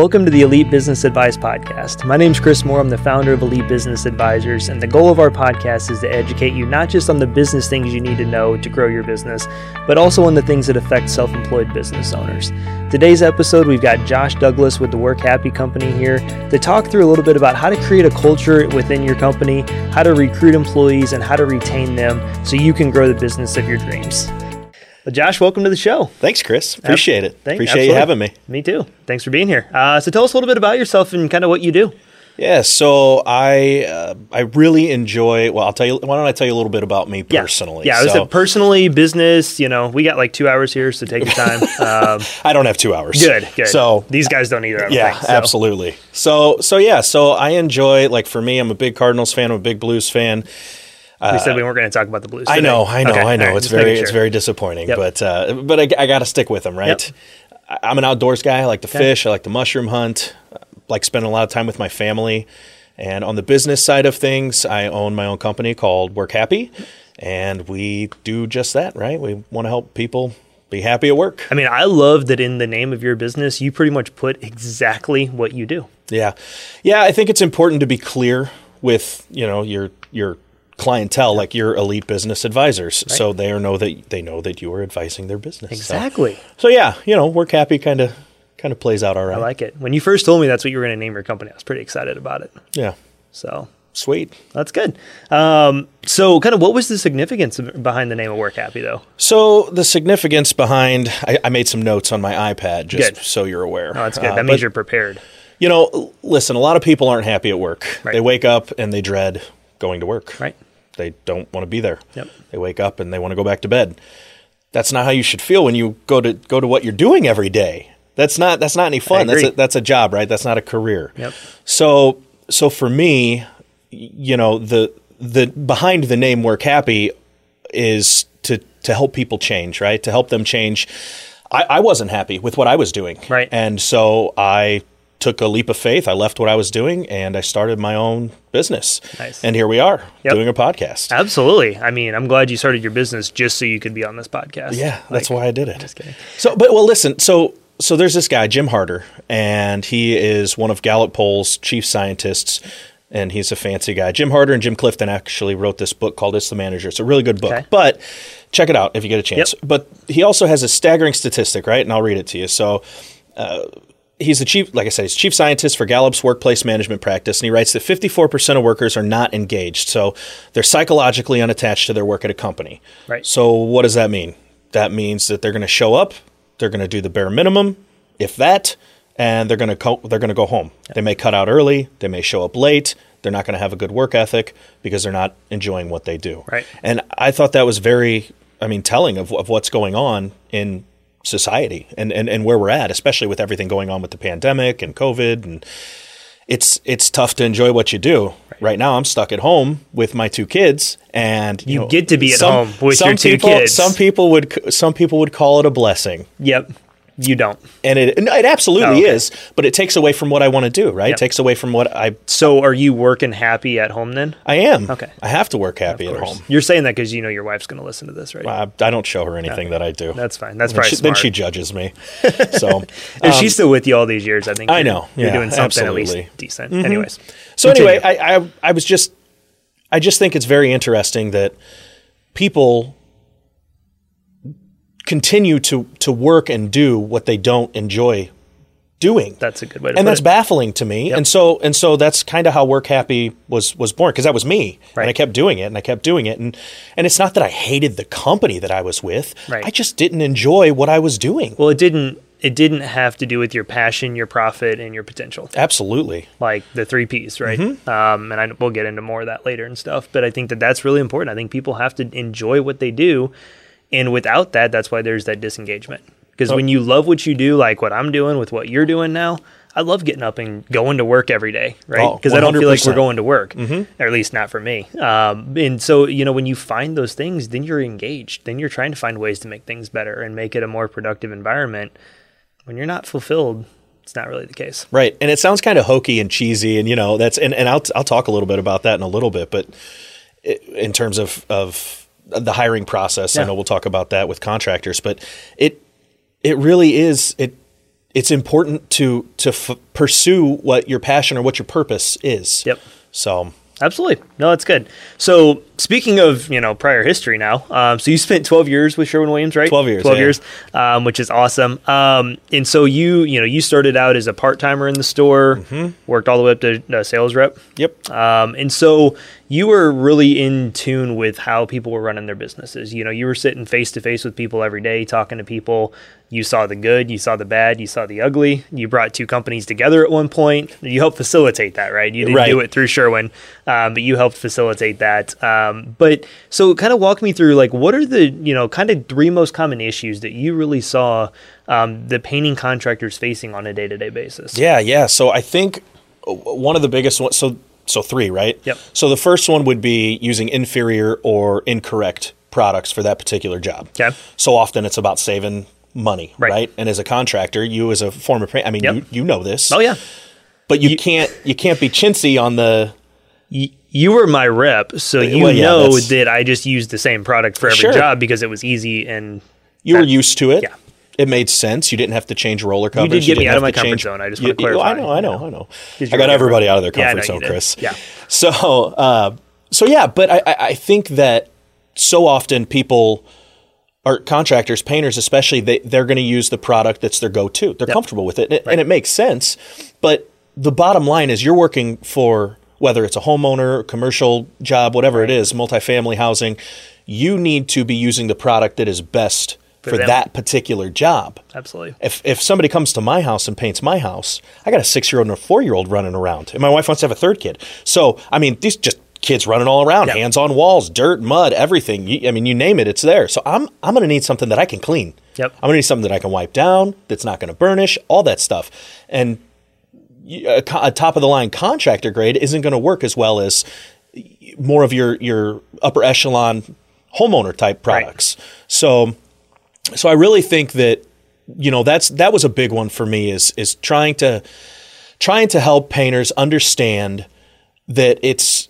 Welcome to the Elite Business Advice Podcast. My name is Chris Moore. I'm the founder of Elite Business Advisors, and the goal of our podcast is to educate you not just on the business things you need to know to grow your business, but also on the things that affect self employed business owners. Today's episode, we've got Josh Douglas with the Work Happy Company here to talk through a little bit about how to create a culture within your company, how to recruit employees, and how to retain them so you can grow the business of your dreams. Well, Josh, welcome to the show. Thanks, Chris. Appreciate it. Thank- Appreciate absolutely. you having me. Me too. Thanks for being here. Uh, so tell us a little bit about yourself and kind of what you do. Yeah, so I uh, I really enjoy. Well, I'll tell you. Why don't I tell you a little bit about me personally? Yeah, I was so, personally, business, you know, we got like two hours here, so take your time. Um, I don't have two hours. good, good. So these guys don't either. Don't yeah, think, so. absolutely. So so yeah, so I enjoy. Like for me, I'm a big Cardinals fan. I'm a big Blues fan. We said we weren't going to talk about the Blues. I know, I know, Okay, I know. right, it's just very, making it's very disappointing, Yep. but uh, but I, I got to stick with them, right? Yep. I- I'm an outdoors guy. I like to fish. I like to mushroom hunt. I like spending a lot of time with my family. And on the business side of things, I own my own company called Work Happy, and we do just that, right? We want to help people be happy at work. I mean, I love that in the name of your business, you pretty much put exactly what you do. Yeah, yeah. I think it's important to be clear with you know your your clientele, like your elite business advisors, so they know that they know that you are advising their business. Exactly. So, yeah, you know, work happy kind of kind of plays out all right. I like it. When you first told me that's what you were going to name your company, I was pretty excited about it. yeah, So sweet. that's good. Um, so, kind of, what was the significance behind the name of Work Happy, though? So the significance behind I, I made some notes on my iPad just Good. so you're aware. Oh, that's good. Uh, that means but, you're prepared. you know, listen. A lot of people aren't happy at work. Right. They wake up and they dread going to work. Right. They don't want to be there. Yep. They wake up and they want to go back to bed. That's not how you should feel when you go to go to what you're doing every day. That's not that's not any fun. That's a, that's a job, right? That's not a career. Yep. So so for me, you know, the the behind the name Work Happy is to to help people change, right? To help them change. I, I wasn't happy with what I was doing. Right. And so I took a leap of faith. I left what I was doing and I started my own business. Nice. And here we are Yep. doing a podcast. Absolutely. I mean, I'm glad you started your business just so you could be on this podcast. Yeah, that's why I did it. Just kidding. So, but well, listen. So, so there's this guy, Jim Harter, and he is one of Gallup Poll's chief scientists, and he's a fancy guy. Jim Harter and Jim Clifton actually wrote this book called "It's the Manager." It's a really good book, Okay. but check it out if you get a chance. Yep. But he also has a staggering statistic, right? And I'll read it to you. So. Uh, He's the chief, like I said, he's chief scientist for Gallup's workplace management practice, and he writes that 54% of workers are not engaged. So they're psychologically unattached to their work at a company. Right. So what does that mean? That means that they're going to show up, they're going to do the bare minimum, if that, and they're going to co- they're going to go home. They may cut out early, they may show up late, they're not going to have a good work ethic because they're not enjoying what they do. Right. And I thought that was very I mean telling of of what's going on in society and, and, and where we're at, especially with everything going on with the pandemic and COVID and it's it's tough to enjoy what you do. Right, now, I'm stuck at home with my two kids, and You get to be at home with some your two people, kids. Some people would some people would call it a blessing, Yep. You don't. and it it absolutely Oh, okay. is. But it takes away from what I want to do. Right, Yep. it takes away from what I So, are you working happy at home then? I am. Okay. I have to work happy at home. You're saying that because you know your wife's going to listen to this, right? I, I don't show her anything that I do. That's fine. That's then probably she, then she judges me. So if she's um, still with you all these years, I think I you're- know. you're Yeah, doing something at least decent. Mm-hmm. Anyways, So continue. anyway, I, I I was just I just think it's very interesting that people continue to to work and do what they don't enjoy doing. that's a good way to and that's it. baffling to me. And so and so that's kind of how work happy was was born because that was me. Right. And I kept doing it and I kept doing it and and it's not that I hated the company that I was with. Right. I just didn't enjoy what I was doing. Well, it didn't. It didn't have to do with your passion, your profit, and your potential. Absolutely. Like the three P's, right? Mm-hmm. Um, and I, we'll get into more of that later and stuff. But I think that that's really important. I think people have to enjoy what they do, and without that, that's why there's that disengagement. Because Oh. when you love what you do, like what I'm doing with what you're doing now, I love getting up and going to work every day, right? Oh, Because I don't feel like we're going to work, or at least not for me. Um, and so, you know, when you find those things, then you're engaged. Then you're trying to find ways to make things better and make it a more productive environment. When you're not fulfilled, it's not really the case. Right. And it sounds kind of hokey and cheesy and you know, that's and, and I'll I'll talk a little bit about that in a little bit, but in terms of of the hiring process, I know we'll talk about that with contractors, but it it really is it it's important to to f- pursue what your passion or what your purpose is. Yep. So Absolutely. No, that's good. So speaking of, you know, prior history now, um, so you spent 12 years with Sherwin Williams, right? 12 years, 12 yeah. years, um, which is awesome. Um, and so you, you know, you started out as a part-timer in the store, Mm-hmm. worked all the way up to uh, sales rep. yep. Um, and so you were really in tune with how people were running their businesses. You know, you were sitting face to face with people every day, talking to people. You saw the good, you saw the bad, you saw the ugly. You brought two companies together at one point. You helped facilitate that, right? You didn't Right. do it through Sherwin, um, but you helped facilitate that. Um, but so, kind of walk me through, like, what are the you know kind of three most common issues that you really saw um, the painting contractors facing on a day to day basis? Yeah, yeah. So I think uh, one of the biggest ones. So so three, right? Yep. So the first one would be using inferior or incorrect products for that particular job. Okay. So often it's about saving money, Right. right? And as a contractor, you as a former, paint- I mean, Yep. you, you know this. Oh yeah. But you, can't you can't be chintzy on the you were my rep, so you Well, yeah, know that's- that I just used the same product for every Sure. job because it was easy and you were used to it. yeah. It made sense. You didn't have to change roller covers. You did get me out of my comfort change- zone. I just You- wanna clarify, I know, I know, you. I know. I got everybody out of their comfort you zone. Chris. Yeah. So, uh, so yeah, but I, I think that so often people are contractors, painters especially, they, they're going to use the product that's their go-to. They're comfortable with it, and it, and it makes sense. But the bottom line is you're working for whether it's a homeowner, commercial job, whatever it is, multifamily housing, you need to be using the product that is best for, them. that particular job. Absolutely. If if somebody comes to my house and paints my house, I got a six year old and a four year old running around, and my wife wants to have a third kid. So I mean, these just kids running all around, Yeah. hands on walls, dirt, mud, everything. You, I mean, you name it, it's there. So I'm I'm going to need something that I can clean. Yep. I'm going to need something that I can wipe down, that's not going to burnish, all that stuff, and a, a top of the line contractor grade isn't going to work as well as more of your your upper echelon homeowner type Right. products. So so I really think that you know that's that was a big one for me is is trying to trying to help painters understand that it's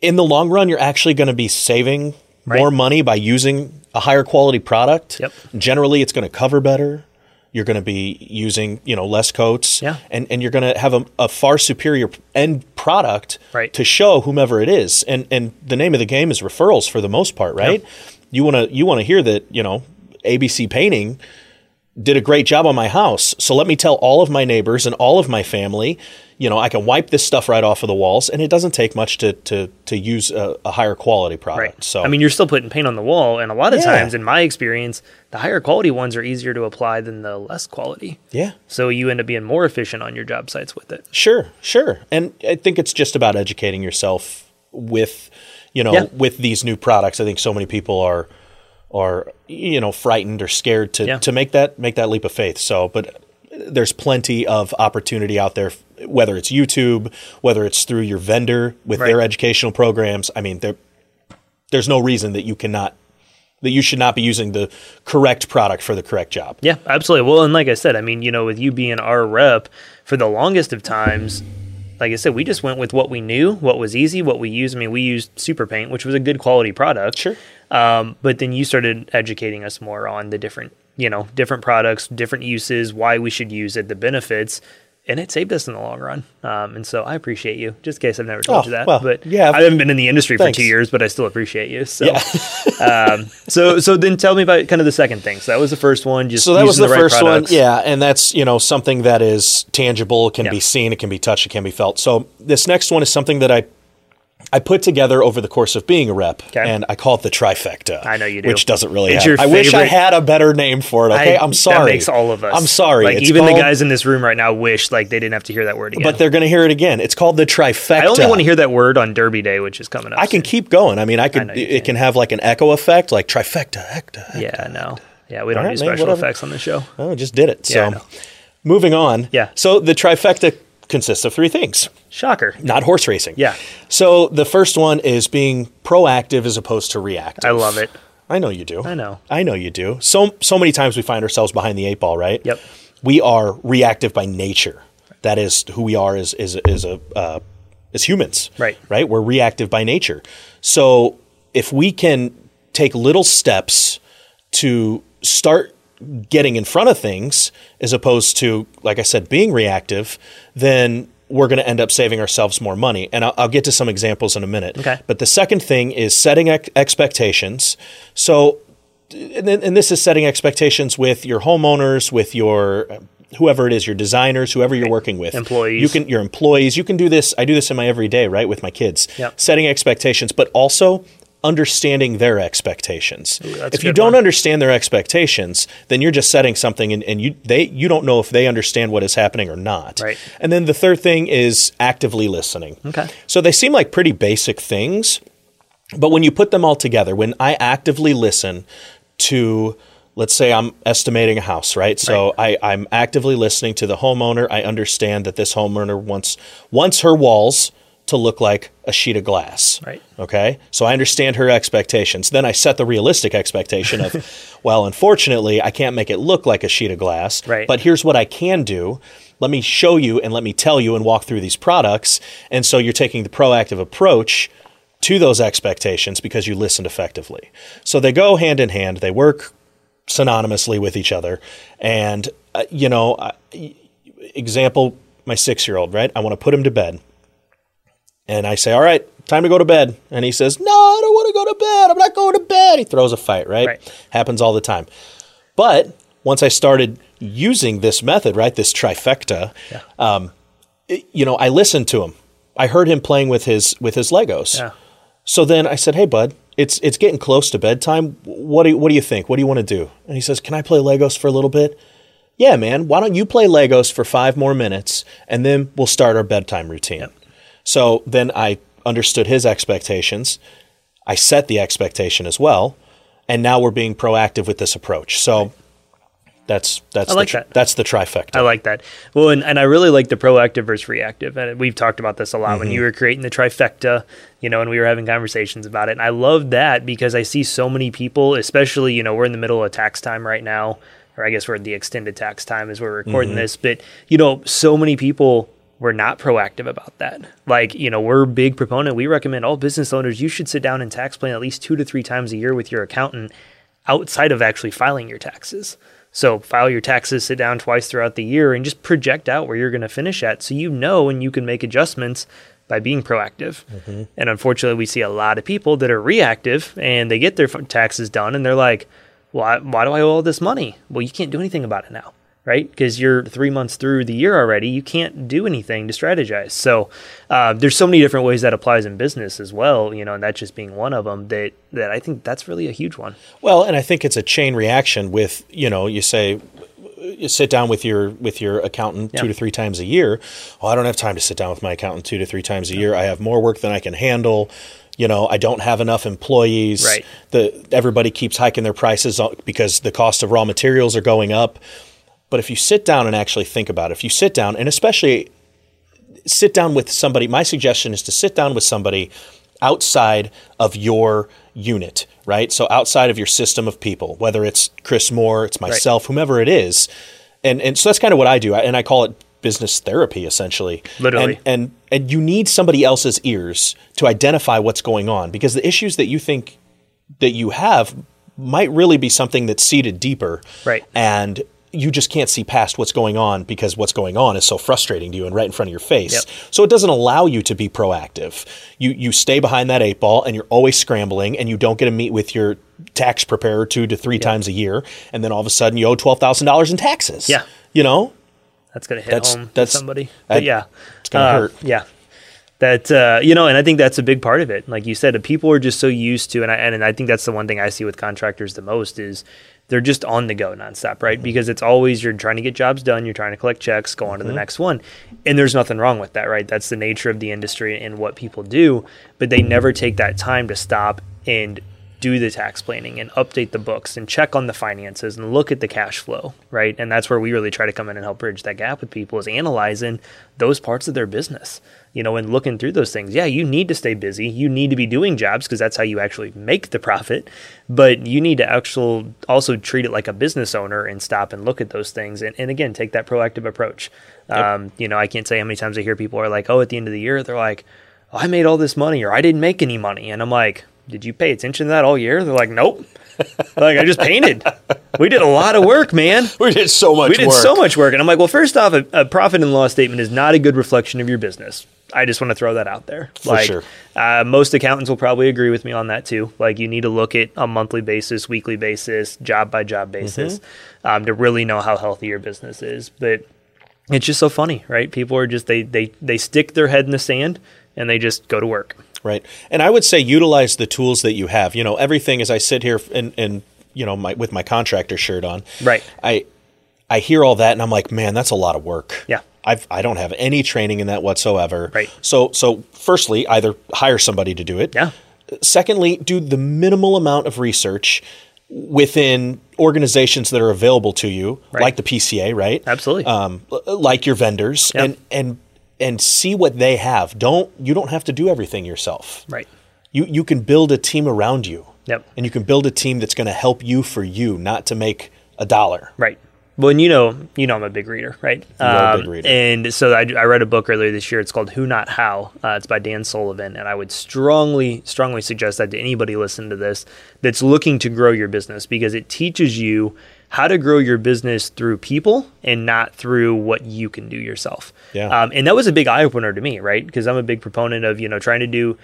in the long run you're actually going to be saving Right. more money by using a higher quality product. Yep. Generally it's going to cover better. You're going to be using, you know, less coats Yeah. and and you're going to have a, a far superior end product Right. to show whomever it is. And and the name of the game is referrals for the most part, right? You want to you want to hear that, you know, ABC Painting did a great job on my house. So let me tell all of my neighbors and all of my family, you know, I can wipe this stuff right off of the walls and it doesn't take much to to to use a, a higher quality product. Right. So I mean, you're still putting paint on the wall, and a lot of Yeah. times, in my experience, the higher quality ones are easier to apply than the less quality. yeah. So you end up being more efficient on your job sites with it. Sure, sure. And I think it's just about educating yourself with, you know, Yeah. with these new products. I think so many people are are you know frightened or scared to Yeah. to make that make that leap of faith. So, but there's plenty of opportunity out there whether it's YouTube, whether it's through your vendor with their educational programs. I mean, there there's no reason that you cannot that you should not be using the correct product for the correct job. Yeah, absolutely. Well, and like I said, I mean, you know, with you being our rep for the longest of times, like I said, we just went with what we knew, what was easy, what we used. I mean, we used Super Paint, which was a good quality product. Sure. Um, but then you started educating us more on the different, you know, different products, different uses, why we should use it, the benefits, and it saved us in the long run. Um, and so I appreciate you. Just in case I've never told Oh, you that, well, but yeah. I haven't been in the industry Thanks. for two years, but I still appreciate you. So, um, so, so then tell me about kind of the second thing. So that was the first one. Just So that was using the, right first products. one, yeah, and that's you know something that is tangible, can Yeah. be seen, it can be touched, it can be felt. So this next one is something that I I put together over the course of being a rep, Okay. and I call it the trifecta. I know you do. which doesn't really. It's have, your I wish I had a better name for it. Okay, I- I, am sorry. That makes all of us. I'm sorry. Like It's even the guys in this room right now wish like they didn't have to hear that word again. but they're going to hear it again. It's called the trifecta. I only want to hear that word on Derby Day, which is coming up. I can keep going. I mean, I could. you it can. can have like an echo effect, like trifecta, hecta. hecta. Yeah, no. Yeah, we don't do right, man, special whatever. effects on the show. Oh, just did it. Yeah, I So, know. moving on. Yeah. So the trifecta consists of three things. Shocker. not horse racing. Yeah. So the first one is being proactive as opposed to reactive. I love it. I know you do. I know. I know you do. So so many times we find ourselves behind the eight ball, right? Yep. We are reactive by nature. That is who we are as as as a uh, as humans. Right. Right. We're reactive by nature. So if we can take little steps to start getting in front of things as opposed to, like I said, being reactive, then we're going to end up saving ourselves more money. And I'll, I'll, get to some examples in a minute. Okay. But the second thing is setting ex- expectations. So, and, and this is setting expectations with your homeowners, with your uh, whoever it is, your designers, whoever you're working with, employees. You can your employees. You can do this. I do this in my everyday, right, with my kids. Yep. Setting expectations, but also understanding their expectations. Ooh, if you don't one. understand their expectations, then you're just setting something and, and, you they you don't know if they understand what is happening or not. Right. And then the third thing is actively listening. Okay. So they seem like pretty basic things, but when you put them all together, when I actively listen to let's say I'm estimating a house, right? So right. I, I'm actively listening to the homeowner. I understand that this homeowner wants wants her walls to look like a sheet of glass. Right. Okay. So I understand her expectations. Then I set the realistic expectation of, well, unfortunately, I can't make it look like a sheet of glass. Right. But here's what I can do. Let me show you and let me tell you and walk through these products. And so you're taking the proactive approach to those expectations because you listened effectively. So they go hand in hand. They work synonymously with each other. And, uh, you know, uh, example, my six year old, right? I want to put him to bed. And I say, all right, time to go to bed. And he says, no, I don't want to go to bed. I'm not going to bed. He throws a fight, right? right. Happens all the time. But once I started using this method, right, this trifecta, yeah. um, it, you know, I listened to him. I heard him playing with his with his Legos. Yeah. So then I said, "Hey, bud, it's it's getting close to bedtime. What do you, what do you think? What do you want to do?" And he says, "Can I play Legos for a little bit?" Yeah, man. Why don't you play Legos for five more minutes, and then we'll start our bedtime routine. Yep. So then I understood his expectations. I set the expectation as well, and now we're being proactive with this approach. So that's that's I like the, tri- that. that's the trifecta. I like that. Well, and, and I really like the proactive versus reactive. And we've talked about this a lot Mm-hmm. when you were creating the trifecta, you know, and we were having conversations about it. And I love that because I see so many people, especially, you know, we're in the middle of tax time right now, or I guess we're in the extended tax time as we're recording Mm-hmm. this. But, you know, so many people we're not proactive about that. Like, you know, we're a big proponent. We recommend all business owners you should sit down and tax plan at least two to three times a year with your accountant outside of actually filing your taxes. So file your taxes, sit down twice throughout the year, and just project out where you're going to finish at, so you know and you can make adjustments by being proactive. Mm-hmm. And unfortunately, we see a lot of people that are reactive and they get their taxes done, and they're like, "Why? Why do I owe all this money?" Well, you can't do anything about it now, right? Because you're three months through the year already. You can't do anything to strategize. So uh, there's so many different ways that applies in business as well. You know, and that just being one of them. That that I think that's really a huge one. Well, and I think it's a chain reaction with, you know, you say you sit down with your with your accountant Yeah. two to three times a year. Well, I don't have time to sit down with my accountant two to three times a year. I have more work than I can handle. You know, I don't have enough employees. Right. The everybody keeps hiking their prices because the cost of raw materials are going up. But if you sit down and actually think about it, if you sit down and especially sit down with somebody, my suggestion is to sit down with somebody outside of your unit, right? So outside of your system of people, whether it's Chris Moore, it's myself, whomever it is. And and so that's kind of what I do. And I call it business therapy essentially. Literally. And and and you need somebody else's ears to identify what's going on because the issues that you think that you have might really be something that's seated deeper. Right. And you just can't see past what's going on because what's going on is so frustrating to you and right in front of your face. Yep. So it doesn't allow you to be proactive. You you stay behind that eight ball and you're always scrambling and you don't get to meet with your tax preparer two to three times a year and then all of a sudden you owe twelve thousand dollars in taxes. Yeah. You know? That's gonna hit That's- home that's- to somebody. that- But yeah, it's gonna Uh, hurt. Yeah, that uh, you know, and I think that's a big part of it. Like you said, people are just so used to, and I and I think that's the one thing I see with contractors the most is they're just on the go nonstop, right? Mm-hmm. Because it's always you're trying to get jobs done, you're trying to collect checks, go on to the mm-hmm. next one, and there's nothing wrong with that, right? That's the nature of the industry and what people do, but they never take that time to stop and do the tax planning and update the books and check on the finances and look at the cash flow, right? And that's where we really try to come in and help bridge that gap with people is analyzing those parts of their business, you know, and looking through those things. Yeah, you need to stay busy. You need to be doing jobs because that's how you actually make the profit. But you need to actual also treat it like a business owner and stop and look at those things. And, and again, take that proactive approach. Um, you know, I can't say how many times I hear people are like, oh, at the end of the year, they're like, oh, I made all this money or I didn't make any money. And I'm like, did you pay attention to that all year? They're like, nope. like I just painted. We did a lot of work, man. We did so much We did work. so much work. And I'm like, well, first off, a, a profit and loss statement is not a good reflection of your business. I just want to throw that out there. For like, sure. Uh, most accountants will probably agree with me on that too. Like, you need to look at a monthly basis, weekly basis, job by job basis Mm-hmm. um, to really know how healthy your business is. But it's just so funny, right? People are just, they, they, they stick their head in the sand and they just go to work. Right. And I would say utilize the tools that you have. You know, everything as I sit here and, and you know, my with my contractor shirt on. Right. I I hear all that and I'm like, man, that's a lot of work. Yeah. I've I don't have any training in that whatsoever. Right. So so firstly, either hire somebody to do it. Yeah. Secondly, do the minimal amount of research within organizations that are available to you, Right. like the PCA, right? Absolutely. Um, like your vendors, Yep. and and and see what they have. Don't you don't have to do everything yourself. right. You you can build a team around you. Yep. And you can build a team that's going to help you for you, not to make a dollar. Right. Well, and you know, you know, I'm a big reader, right? Um, a big reader. And so I, I read a book earlier this year. It's called Who Not How. Uh, it's by Dan Sullivan, and I would strongly, strongly suggest that to anybody listening to this that's looking to grow your business because it teaches you how to grow your business through people and not through what you can do yourself. Yeah. Um, and that was a big eye opener to me, right? Because I'm a big proponent of you know trying to do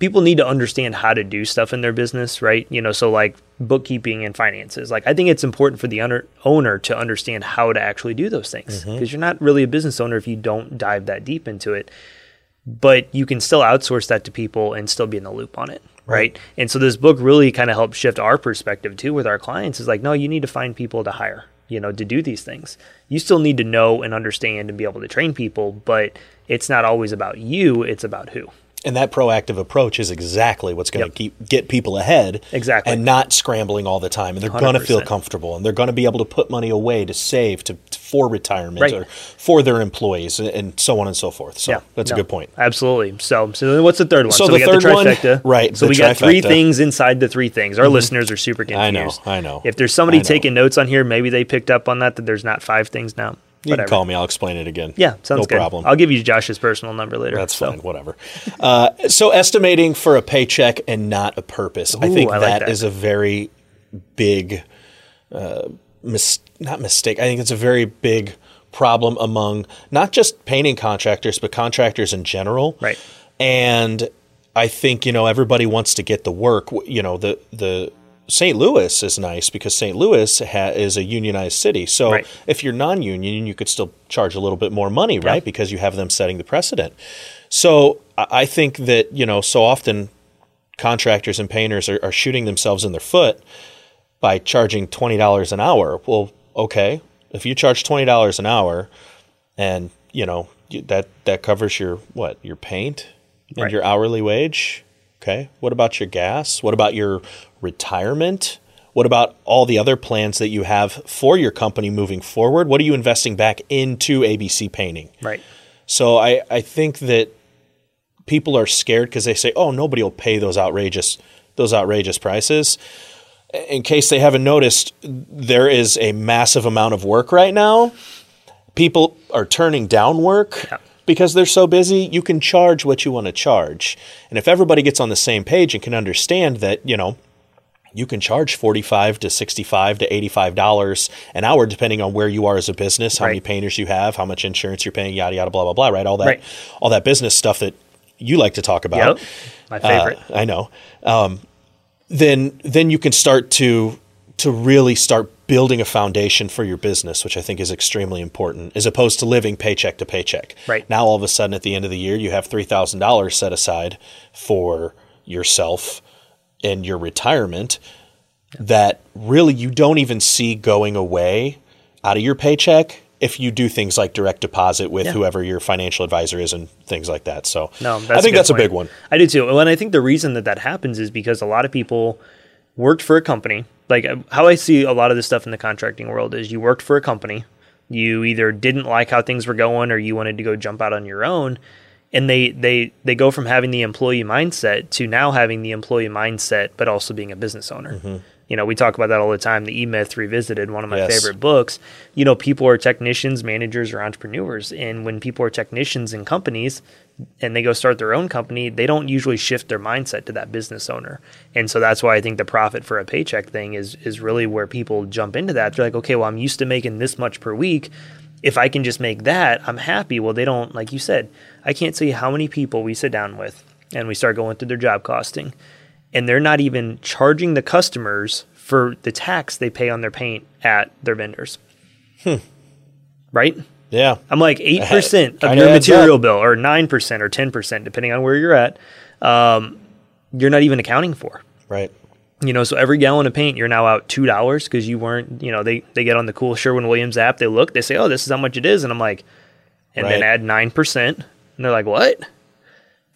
people need to understand how to do stuff in their business, right? You know, so like bookkeeping and finances. Like I think it's important for the owner owner to understand how to actually do those things mm-hmm. because you're not really a business owner if you don't dive that deep into it. But you can still outsource that to people and still be in the loop on it. Right. And so this book really kind of helps shift our perspective too with our clients is like, no, you need to find people to hire, you know, to do these things. You still need to know and understand and be able to train people, but it's not always about you, it's about who. And that proactive approach is exactly what's going to Yep. keep get people ahead. Exactly. And not scrambling all the time. And they're going to feel comfortable and they're going to be able to put money away to save to, to- for retirement Right. or for their employees and, so on and so forth. So Yeah, that's no, a good point. Absolutely. So, so what's the third one? So we the got third one- the trifecta, right, So we got three things inside the three things. Our mm-hmm. listeners are super I confused. know, I know, If there's somebody taking notes on here, maybe they picked up on that that there's not five things now. You Whatever. can call me. I'll explain it again. Yeah, sounds no good. problem. I'll give you Josh's personal number later. That's so. fine, whatever. Uh, so estimating for a paycheck and not a purpose. I think I like that that. is a very big, uh, mis- not mistake. I think it's a very big problem among not just painting contractors, but contractors in general. Right. And I think you know everybody wants to get the work. You know the the St. Louis is nice because St. Louis ha- is a unionized city. So Right. if you're non-union, you could still charge a little bit more money, right? Because you have them setting the precedent. So I I think that you know so often contractors and painters are, are shooting themselves in their foot by charging twenty dollars an hour. Well, okay, if you charge twenty dollars an hour, and you know that that covers your what your paint and Right. your hourly wage. Okay, what about your gas? What about your retirement? What about all the other plans that you have for your company moving forward? What are you investing back into ABC Painting? Right. So I, I think that people are scared because they say, "Oh, nobody will pay those outrageous those outrageous prices." In case they haven't noticed, there is a massive amount of work right now. People are turning down work Yeah. because they're so busy. You can charge what you want to charge, and if everybody gets on the same page and can understand that, you know, you can charge 45 to 65 to 85 dollars an hour depending on where you are as a business how Right. many painters you have how much insurance you're paying yada yada blah blah blah right all that Right. all that business stuff that you like to talk about Yep. My favorite. uh, I know. Um, then then you can start to to really start building a foundation for your business, which I think is extremely important, as opposed to living paycheck to paycheck. Right. now, all of a sudden, at the end of the year, you have three thousand dollars set aside for yourself and your retirement that really you don't even see going away out of your paycheck if you do things like direct deposit with Yeah. whoever your financial advisor is and things like that. So No, I think good that's a big one. I do too. And I think the reason that that happens is because a lot of people worked for a company. Like how I see a lot of this stuff in the contracting world is you worked for a company, you either didn't like how things were going or you wanted to go jump out on your own. And they, they, they go from having the employee mindset to now having the employee mindset, but also being a business owner. Mm-hmm. You know, we talk about that all the time. The E Myth Revisited, one of my Yes. favorite books. You know, people are technicians, managers, or entrepreneurs. And when people are technicians in companies and they go start their own company, they don't usually shift their mindset to that business owner. And so that's why I think the profit for a paycheck thing is is really where people jump into that. They're like, okay, well, I'm used to making this much per week. If I can just make that, I'm happy. Well, they don't, like you said, I can't tell you how many people we sit down with and we start going through their job costing and they're not even charging the customers for the tax they pay on their paint at their vendors. Right? Yeah. I'm like 8% of your material up. bill or 9% or 10%, depending on where you're at, um, you're not even accounting for. Right. You know, so every gallon of paint, you're now out two dollars because you weren't. You know, they they get on the cool Sherwin Williams app. They look, they say, "Oh, this is how much it is," and I'm like, and then add nine percent, and they're like, "What?"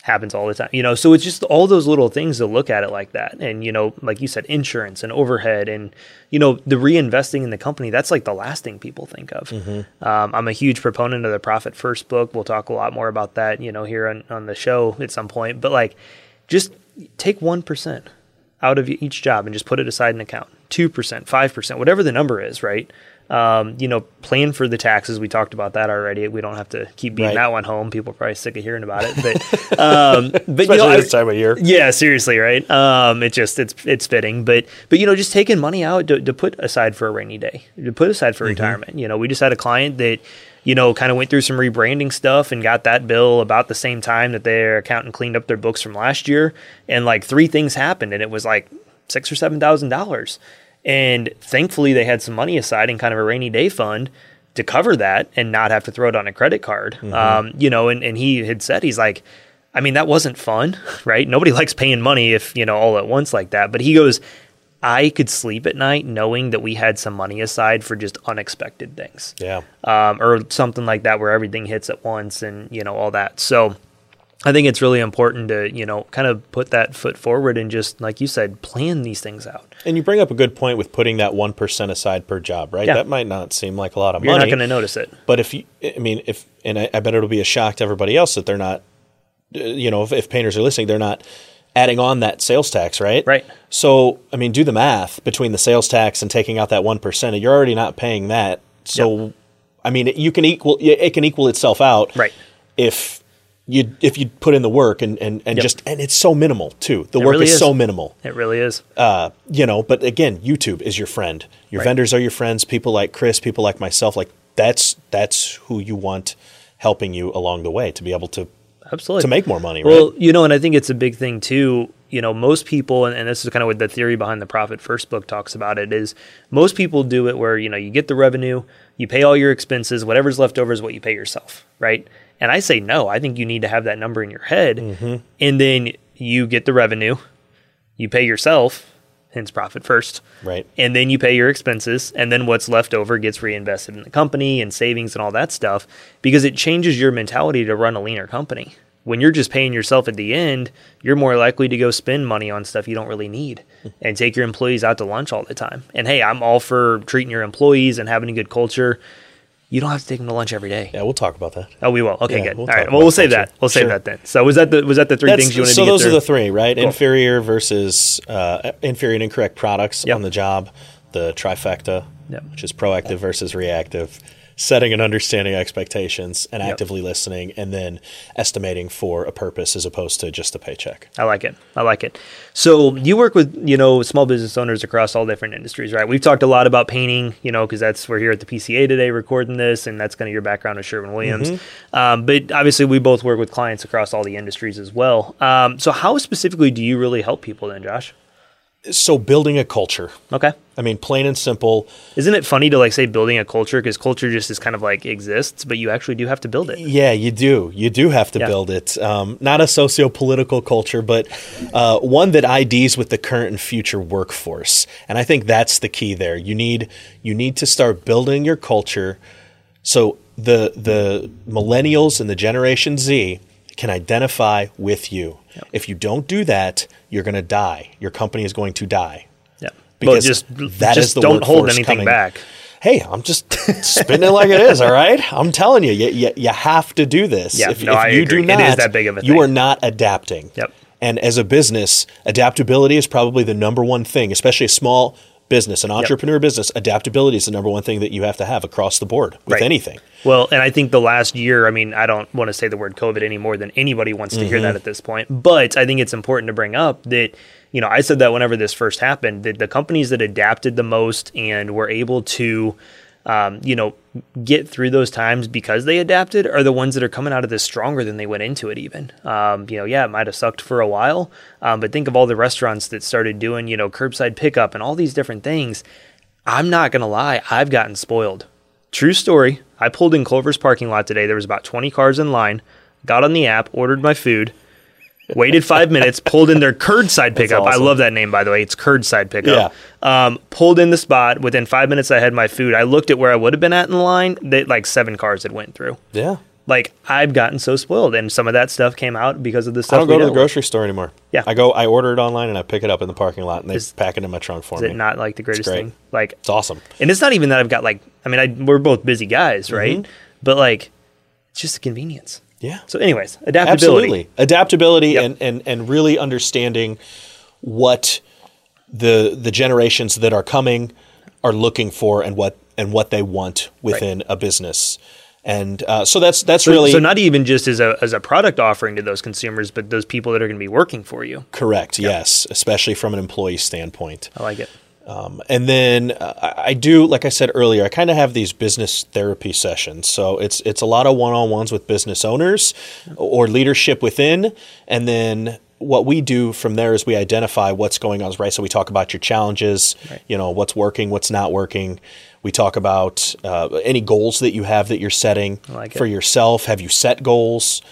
Happens all the time. You know, so it's just all those little things to look at it like that, and you know, like you said, insurance and overhead, and you know, the reinvesting in the company. That's like the last thing people think of. Um, I'm a huge proponent of the Profit First book. We'll talk a lot more about that, you know, here on on the show at some point. But like, just take one percent out of each job and just put it aside in account. Two percent, five percent, whatever the number is, right? Um, you know, plan for the taxes. We talked about that already. We don't have to keep beating Right. that one home. People are probably sick of hearing about it, but um, but you Especially know, I- this time of year. yeah, seriously, right? Um, it just it's it's fitting, but but you know, just taking money out to, to put aside for a rainy day, to put aside for retirement. You know, we just had a client that you know kind of went through some rebranding stuff and got that bill about the same time that their accountant cleaned up their books from last year, and like three things happened, and it was like six or seven thousand dollars, and thankfully they had some money aside in kind of a rainy day fund to cover that and not have to throw it on a credit card. Um, you know, and, and he had said he's like, I mean, that wasn't fun, right? Nobody likes paying money if, you know, all at once like that. But he goes, I could sleep at night knowing that we had some money aside for just unexpected things. Yeah. Um, or something like that where everything hits at once and, you know, all that. So I think it's really important to, you know, kind of put that foot forward and just, like you said, plan these things out. And you bring up a good point with putting that 1% aside per job, right? Yeah. That might not seem like a lot of money. You're not going to notice it. But if you, I mean, if, and I, I bet it'll be a shock to everybody else that they're not, uh, you know, if, if painters are listening, they're not adding on that sales tax, right? Right. So, I mean, do the math between the sales tax and taking out that 1%. You're already not paying that. So, I mean, you can equal, it can equal itself out. Right. If, you if you put in the work and and, and Yep. just and it's so minimal too. The It work really is, is. so minimal It really is. uh, you know, but again, YouTube is your friend. Your Right. vendors are your friends. People like Chris, people like myself, like that's that's who you want helping you along the way to be able to Absolutely. to make more money, right? Well, you know, and I think it's a big thing too. You know, most people, and, and this is kind of what the theory behind the Profit First book talks about it is most people do it where, you know, you get the revenue, you pay all your expenses, whatever's left over is what you pay yourself, right? And I say no. I think you need to have that number in your head. Mm-hmm. And then you get the revenue, you pay yourself, hence profit first right. and then you pay your expenses and then what's left over gets reinvested in the company and savings and all that stuff because it changes your mentality to run a leaner company when you're just paying yourself at the end you're more likely to go spend money on stuff you don't really need and take your employees out to lunch all the time and hey i'm all for treating your employees and having a good culture you don't have to take them to lunch every day Yeah, we'll talk about that. oh we will okay Yeah, good we'll all right well we'll save culture. that we'll save that then so was that the was that the three That's- things you wanted so to get those through? are the three, right? Cool. Inferior versus uh, inferior and incorrect products Yep. on the job, the trifecta, Yep. which is proactive versus reactive, setting and understanding expectations, and Yep. actively listening, and then estimating for a purpose as opposed to just a paycheck. I like it. I like it. So you work with you know small business owners across all different industries, right? We've talked a lot about painting, you know, because that's we're here at the PCA today recording this, and that's kind of your background with Sherwin Williams. Um, but obviously, we both work with clients across all the industries as well. Um, so how specifically do you really help people then, Josh? So building a culture. Okay. I mean, plain and simple. Isn't it funny to like say building a culture because culture just is kind of like exists, but you actually do have to build it. Yeah, you do. You do have to Yeah. build it. Um, not a socio-political culture, but uh, one that IDs with the current and future workforce. And I think that's the key there. You need you need to start building your culture so the the millennials and the Generation Z can identify with you. If you don't do that, you're going to die. Your company is going to die. Yeah. Well, Because just that just is the don't hold anything coming- back. Hey, I'm just spitting it like it is. All right, I'm telling you, you, you, you have to do this. Yeah, if, no, if I you agree. do not, is that big of a you thing. are not adapting. Yep. And as a business, adaptability is probably the number one thing, especially a small business, an entrepreneur business. Adaptability is the number one thing that you have to have across the board with Right. anything. Well, and I think the last year, I mean, I don't want to say the word COVID any more than anybody wants to hear that at this point, but I think it's important to bring up that, you know, I said that whenever this first happened, that the companies that adapted the most and were able to, um, you know, get through those times because they adapted are the ones that are coming out of this stronger than they went into it even. Um, you know, yeah, it might have sucked for a while, um, but think of all the restaurants that started doing, you know, curbside pickup and all these different things. I'm not to lie, I've gotten spoiled. True story. I pulled in Culver's parking lot today. There was about 20 cars in line. Got on the app, ordered my food, waited five minutes, pulled in their curbside pickup. I love that name, by the way. It's curbside pickup. Um, pulled in the spot. Within five minutes, I had my food. I looked at where I would have been at in the line. That like seven cars had went through. Yeah. Like I've gotten so spoiled, and some of that stuff came out because of the stuff. I don't go to the with. grocery store anymore. Yeah. I go, I order it online and I pick it up in the parking lot and they Is- pack it in my trunk for Is me. it not like the greatest great. thing? Like it's awesome. And it's not even that I've got like, I mean, I, we're both busy guys, right? Mm-hmm. But like, it's just a convenience. Yeah. So, anyways, adaptability. Absolutely. Adaptability Yep. and, and, and really understanding what the the generations that are coming are looking for and what and what they want within a business. And uh, so that's that's really So, not even just as a as a product offering to those consumers, but those people that are going to be working for you. correct. Yes, especially from an employee standpoint. I like it. Um, and then uh, I do, like I said earlier, I kind of have these business therapy sessions. So it's it's a lot of one on ones with business owners or leadership within, and then what we do from there is we identify what's going on. Right. So we talk about your challenges. Right. You know what's working, what's not working. We talk about uh, any goals that you have that you're setting like for yourself. Have you set goals?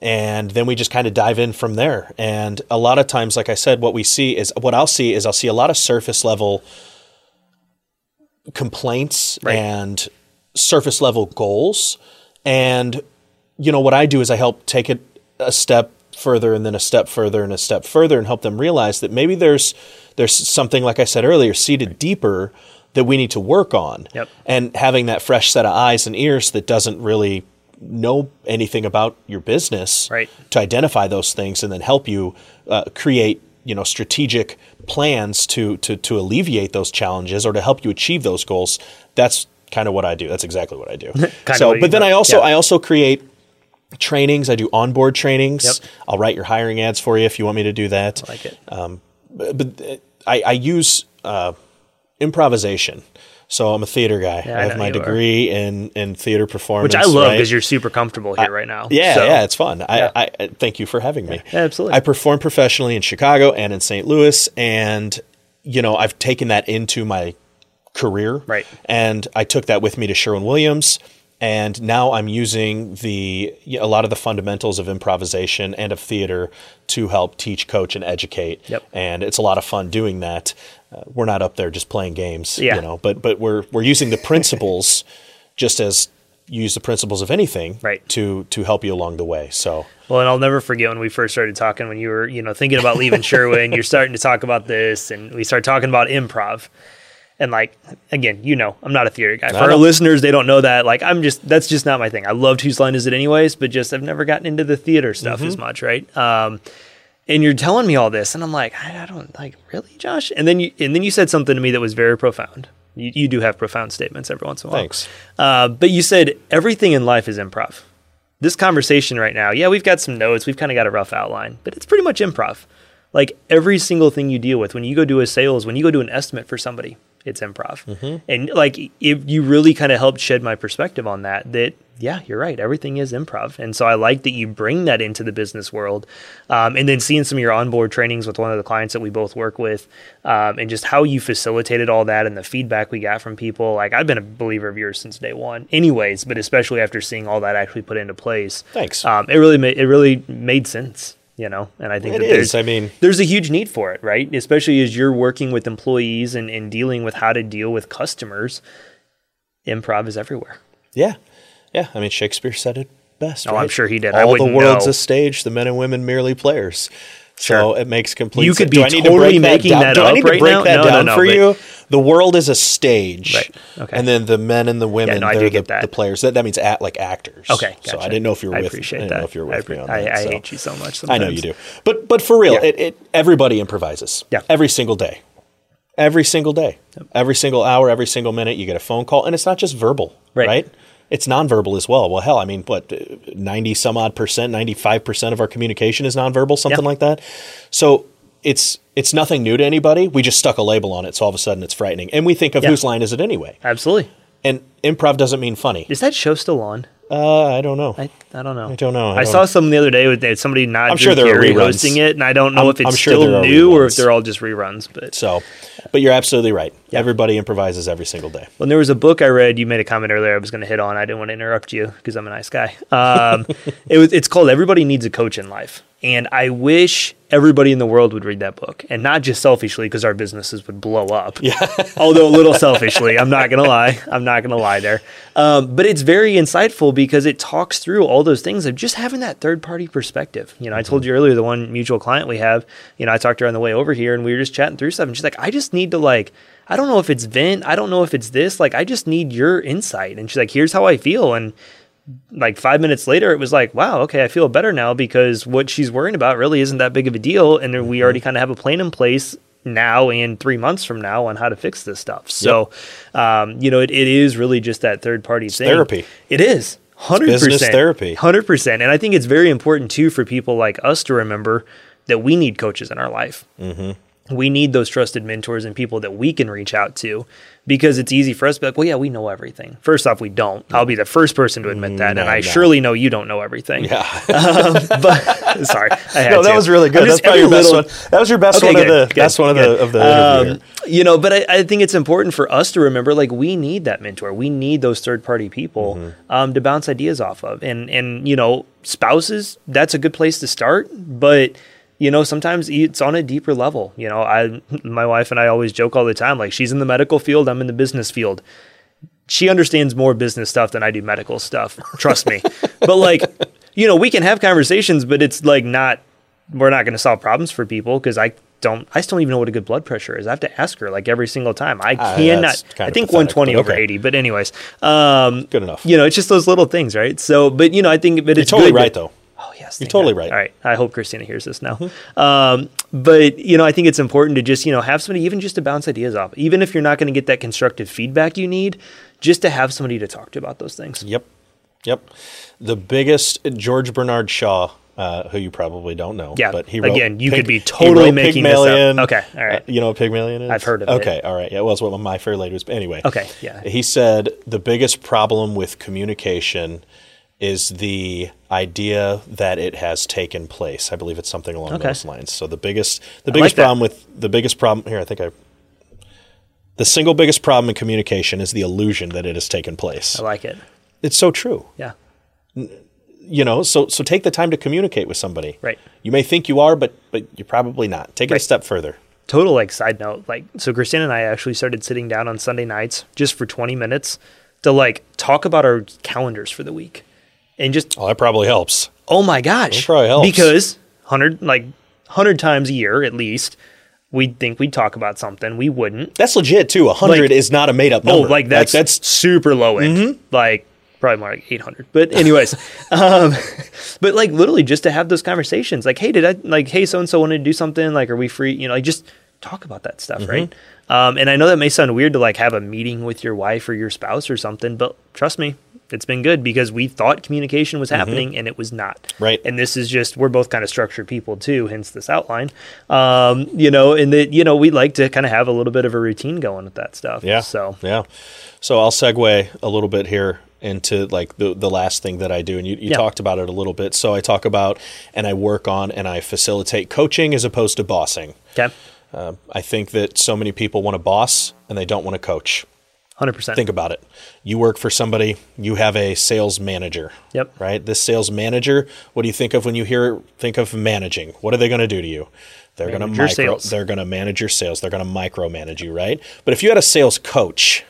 And then we just kind of dive in from there. And a lot of times, like I said, what we see is what I'll see is I'll see a lot of surface level complaints Right. and surface level goals. And you know what I do is I help take it a step further and then a step further and a step further and help them realize that maybe there's there's something like I said earlier seated deeper that we need to work on. Yep. And having that fresh set of eyes and ears that doesn't really know anything about your business Right. to identify those things and then help you uh, create you know strategic plans to to to alleviate those challenges or to help you achieve those goals that's kind of what I do that's exactly what I do so but then. I also Yeah. I also create trainings I do onboard trainings Yep. I'll write your hiring ads for you if you want me to do that I like it. but uh, I, I use uh, improvisation so I'm a theater guy Yeah, I I have my you are. degree in in theater performance Which I love right? because you're super comfortable here right now. Yeah, So, yeah, it's fun. I, Yeah. I, I thank you for having me. Yeah, absolutely. I perform professionally in Chicago and in St. Louis, and you know I've taken that into my career. Right. And I took that with me to Sherwin Williams, and now I'm using the a lot of the fundamentals of improvisation and of theater to help teach, coach, and educate. Yep. And it's a lot of fun doing that. Uh, we're not up there just playing games, Yeah. you know, but but we're we're using the principles just as you use the principles of anything Right. to to help you along the way. So Well, and I'll never forget when we first started talking when you were, you know, thinking about leaving Sherwin, you're starting to talk about this, and we started talking about improv. And like again, you know, I'm not a theater guy. For our listeners, they don't know that. Like I'm just that's just not my thing. I loved Whose Line Is It Anyways, but just I've never gotten into the theater stuff as much, right? Um, and you're telling me all this, and I'm like, I, I don't like really, Josh. And then you and then you said something to me that was very profound. You, you do have profound statements every once in a while. Thanks. Uh, but you said everything in life is improv. This conversation right now, yeah, we've got some notes, we've kind of got a rough outline, but it's pretty much improv. Like every single thing you deal with, when you go do a sales, when you go do an estimate for somebody, it's improv. Mm-hmm. And like, if you really kind of helped shed my perspective on that, that yeah, you're right, everything is improv. And so I like that you bring that into the business world. Um, and then seeing some of your onboard trainings with one of the clients that we both work with, um, and just how you facilitated all that and the feedback we got from people. Like I've been a believer of yours since day one, anyways, but especially after seeing all that actually put into place. Thanks. Um, it really made it really made sense, you know. And I think It that is. there's I mean- there's a huge need for it, right? Especially as you're working with employees and, and dealing with how to deal with customers. Improv is everywhere. yeah, yeah. I mean Shakespeare said it best. Oh, I'm sure he did. All the world's know. a stage. The men and women merely players. So it makes complete You could sense. be Do I need totally to break making that down? that Do I need to right break now? that No, no, down no, for you? The world is a stage. Right. Okay. And then the men and the women, no, they're do the, get that. the players. That, that means at, like actors. Okay, So I didn't know if you were I with appreciate I didn't that. know if you were I with me on I, that. I so. hate you so much. I know you do. But but for real, Yeah. it, it everybody improvises. Yeah. Every single day. Every single day. Every single hour, every single minute you get a phone call and it's not just verbal, Right. right? It's nonverbal as well. Well, hell, I mean, what 90 some odd percent, 95% of our communication is nonverbal, something Yeah. like that. So, it's it's nothing new to anybody. We just stuck a label on it, so all of a sudden it's frightening. And we think of Yeah. whose line is it anyway? Absolutely. And improv doesn't mean funny. Is that show still on? Uh, I don't know. I, I don't know. I don't know. I I, don't- saw some the other day with uh, somebody not I'm sure there are Carey reruns. hosting it, and I don't know I'm- if it's I'm sure still there are new or if they're all just reruns. But So, but you're absolutely right. Everybody improvises every single day. when there was a book I read, you made a comment earlier. I was going to hit on. I didn't want to interrupt you because I'm a nice guy. Um, it was. It's called "Everybody Needs a Coach in Life," and I wish everybody in the world would read that book, and not just selfishly because our businesses would blow up. Yeah. Although a little selfishly, I'm not going to lie. I'm not going to lie there. Um, but it's very insightful because it talks through all those things of just having that third party perspective. You know, I told you earlier the one mutual client we have. You know, I talked to her on the way over here, and we were just chatting through stuff, and she's like, "I just need to like." I don't know if it's vent. I don't know if it's this. Like, I just need your insight. And she's like, here's how I feel. And like five minutes later, it was like, wow, okay, I feel better now because what she's worrying about really isn't that big of a deal. And then we already kind of have a plan in place now and three months from now on how to fix this stuff. So, um, you know, it, it is really just that third party thing. therapy. It is. 100%. therapy. 100%. And I think it's very important too for people like us to remember that we need coaches in our life we need those trusted mentors and people that we can reach out to because it's easy for us to be like, well, yeah, we know everything. First off, we don't. I'll be the first person to admit that. No, and I no. surely know you don't know everything. Yeah. But sorry. I had no, that to. was really good. I'm That's probably your every best little- one. That was your best Okay, one good, of the good, best one of good. the of the Um, you know, but I, I think it's important for us to remember, like, we need that mentor. We need those third party people Mm-hmm. um, to bounce ideas off of. And, and, you know, spouses, that's a good place to start. But, you know, sometimes it's on a deeper level. You know, I, my wife and I always joke all the time, like, she's in the medical field, I'm in the business field. She understands more business stuff than I do medical stuff. Trust me. but, like, you know, we can have conversations, but it's like not we're not going to solve problems for people because I don't I still don't even know what a good blood pressure is. I have to ask her like every single time. I Ah, cannot. I think pathetic, 120 but over 80, but anyways, um, Good enough. You know, it's just those little things, right? So, but you know, I think, but You're it's totally right though. Oh yes, You're totally God. right. All right, I hope Christina hears this now. Um, but you know, I think it's important to just you know have somebody even just to bounce ideas off, even if you're not going to get that constructive feedback you need, just to have somebody to talk to about those things. Yep. Yep. The biggest George Bernard Shaw, uh, who you probably don't know. Yeah, But he wrote again, you Pig- could be he totally wrote making this up. Pygmalion. Okay, all right. Uh, you know what Pygmalion is? I've heard of it. Okay, all right. Yeah, well, it's what My Fair Lady was. Anyway. Okay, yeah. He said the biggest problem with communication is the idea that it has taken place. I believe it's something along Okay. those lines. So the biggest the like biggest that. problem with the biggest problem here, I think I the single biggest problem in communication is the illusion that it has taken place. I like it. It's so true Yeah, you know so so take the time to communicate with somebody Right. you may think you are but but you're probably not take it a step further total like side note like so christina and i actually started sitting down on sunday nights just for 20 minutes to like talk about our calendars for the week and just oh that probably helps. Oh my gosh. That probably helps. because 100 like 100 times a year at least we'd think we'd talk about something. We wouldn't. That's legit too. 100 Like- is not a made up number. oh number. like that's that's that's super low end Mm-hmm. like probably more like 800 but anyways um but like literally just to have those conversations like hey did i like hey so and so wanted to do something like are we free? You know like just talk about that stuff Mm-hmm. right um and i know that may sound weird to like have a meeting with your wife or your spouse or something but trust me it's been good because we thought communication was happening and it was not. Mm-hmm. Right. and this is just we're both kind of structured people too hence this outline. Um you know and that you know we like to kind of have a little bit of a routine going with that stuff yeah. so. Yeah. So i'll segue a little bit here into like the the last thing that i do and you, you Yeah. talked about it a little bit. So i talk about and i work on and i facilitate coaching as opposed to bossing. Okay. Uh, i think that so many people want to boss and they don't want to coach 100% think about it. You work for somebody, you have a sales manager. Yep. Right? This sales manager, what do you think of when you hear think of managing? What are they going to do to you? They're going to Manage your micro sales. they're going to manage your sales. They're going to micromanage you, right? But if you had a sales coach,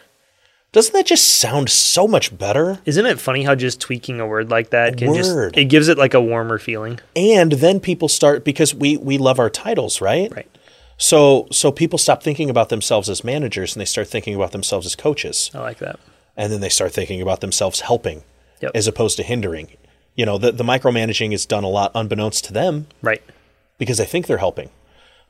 Doesn't that just sound so much better? Isn't it funny how just tweaking a word like that can Word. just it gives it like a warmer feeling? And then people start because we we love our titles, right? Right. So so people stop thinking about themselves as managers and they start thinking about themselves as coaches. I like that. And then they start thinking about themselves helping Yep. as opposed to hindering. You know, the, the micromanaging is done a lot unbeknownst to them Right. because they think they're helping.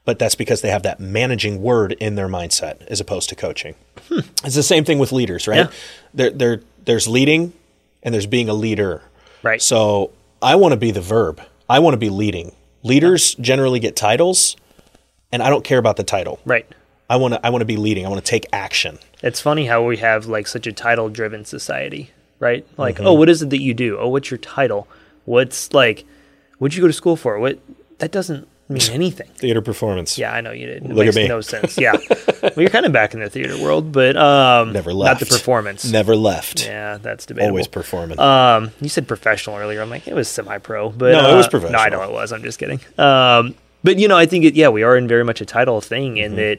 But that's because they have that managing word in their mindset as opposed to coaching. Hmm. It's the same thing with leaders, right? Yeah. There, there, there's leading and there's being a leader. Right. So I want to be the verb. I want to be leading. Leaders generally get titles, and I don't care about the title. Right. I want to. I want to be leading. I want to take action. It's funny how we have like such a title driven society, right? Like, Mm-hmm. oh, what is it that you do? Oh, what's your title? What's like what'd you go to school for? What that doesn't mean anything. Theater performance. Yeah, I know you did. It Look at makes me. no sense. Yeah. well, you're kind of back in the theater world, but um Never not left. the performance. Never left. Yeah, that's debatable. Always performing. Um, you said professional earlier. I'm like, it was semi-pro, but No, it was uh, No, I know it was. I'm just kidding. Um, but you know, I think it. Yeah, we are in very much a title thing in Mm-hmm. that.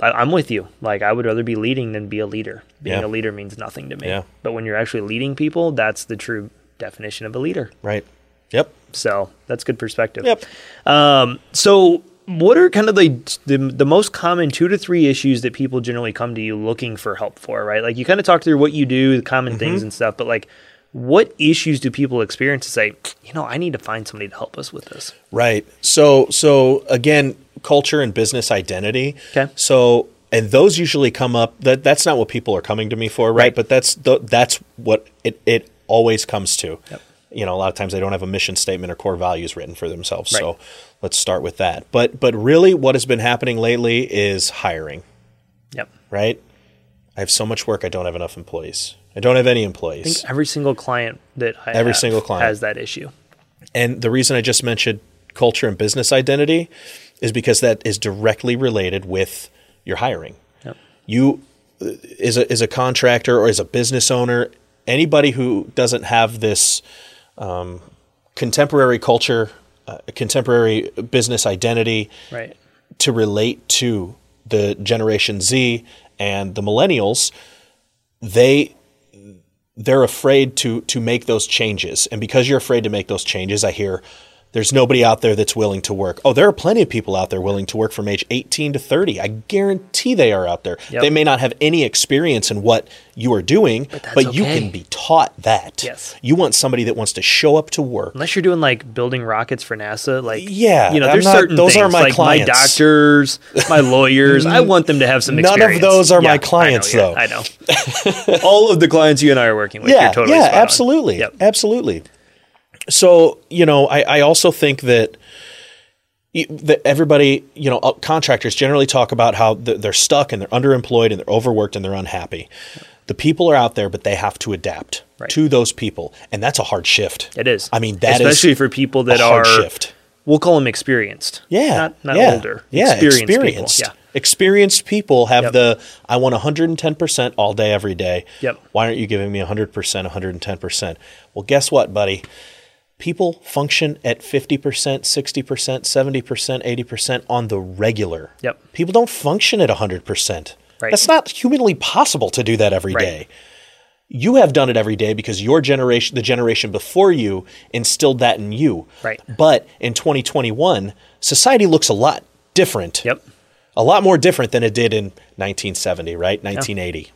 I, I'm with you. Like, I would rather be leading than be a leader. Being Yeah. a leader means nothing to me. Yeah. But when you're actually leading people, that's the true definition of a leader. right. Yep. So that's good perspective. Yep. Um, so what are kind of the, the the most common two to three issues that people generally come to you looking for help for, right? Like you kind of talk through what you do, the common Mm-hmm. things and stuff, but like what issues do people experience to say, you know, I need to find somebody to help us with this? Right. So so again, culture and business identity. Okay. So and those usually come up. That that's not what people are coming to me for, right? Right. But that's th- that's what it it always comes to. Yep. You know, a lot of times they don't have a mission statement or core values written for themselves. So let's start with that. But but really, what has been happening lately is hiring. Yep. Right. I have so much work. I don't have enough employees. I don't have any employees. Every single client that I Every single client. has that issue. And the reason I just mentioned culture and business identity is because that is directly related with your hiring. Yep. You uh, is a is a contractor or as a business owner, anybody who doesn't have this um, contemporary culture, uh, contemporary business identity Right. to relate to the Generation Z and the millennials, they they're afraid to to make those changes. And because you're afraid to make those changes, I hear there's nobody out there that's willing to work. Oh, there are plenty of people out there willing to work from age 18 to 30. I guarantee they are out there. Yep. They may not have any experience in what you are doing, but, that's you can be taught that. Yes. You want somebody that wants to show up to work. Unless you're doing like building rockets for NASA, like Yeah, you know, there's not- certain those things, are my like clients. my doctors, my lawyers. I want them to have some. None of those are my I know, clients, yeah, though. I know. All of the clients you and I are working with. yeah, you're totally yeah, absolutely, Yep. absolutely. So you know, I, I also think that that everybody, you know, uh, contractors generally talk about how they're stuck and they're underemployed and they're overworked and they're unhappy. The people are out there, but they have to adapt Right. to those people, and that's a hard shift. It is. I mean, that is especially for people that a are shift. We'll call them experienced. Yeah, not, not yeah, older. Yeah, experienced. experienced. People. Yeah, Experienced people have Yep. the I want 110% all day every day. Yep. Why aren't you giving me 100%, 110%? Well, guess what, buddy? People function at 50%, 60%, 70%, 80% on the regular. Yep. People don't function at 100%. Right. That's not humanly possible to do that every Right. day. You have done it every day because your generation, the generation before you, instilled that in you. Right. But in 2021, society looks a lot different. Yep. A lot more different than it did in 1970, right? 1980,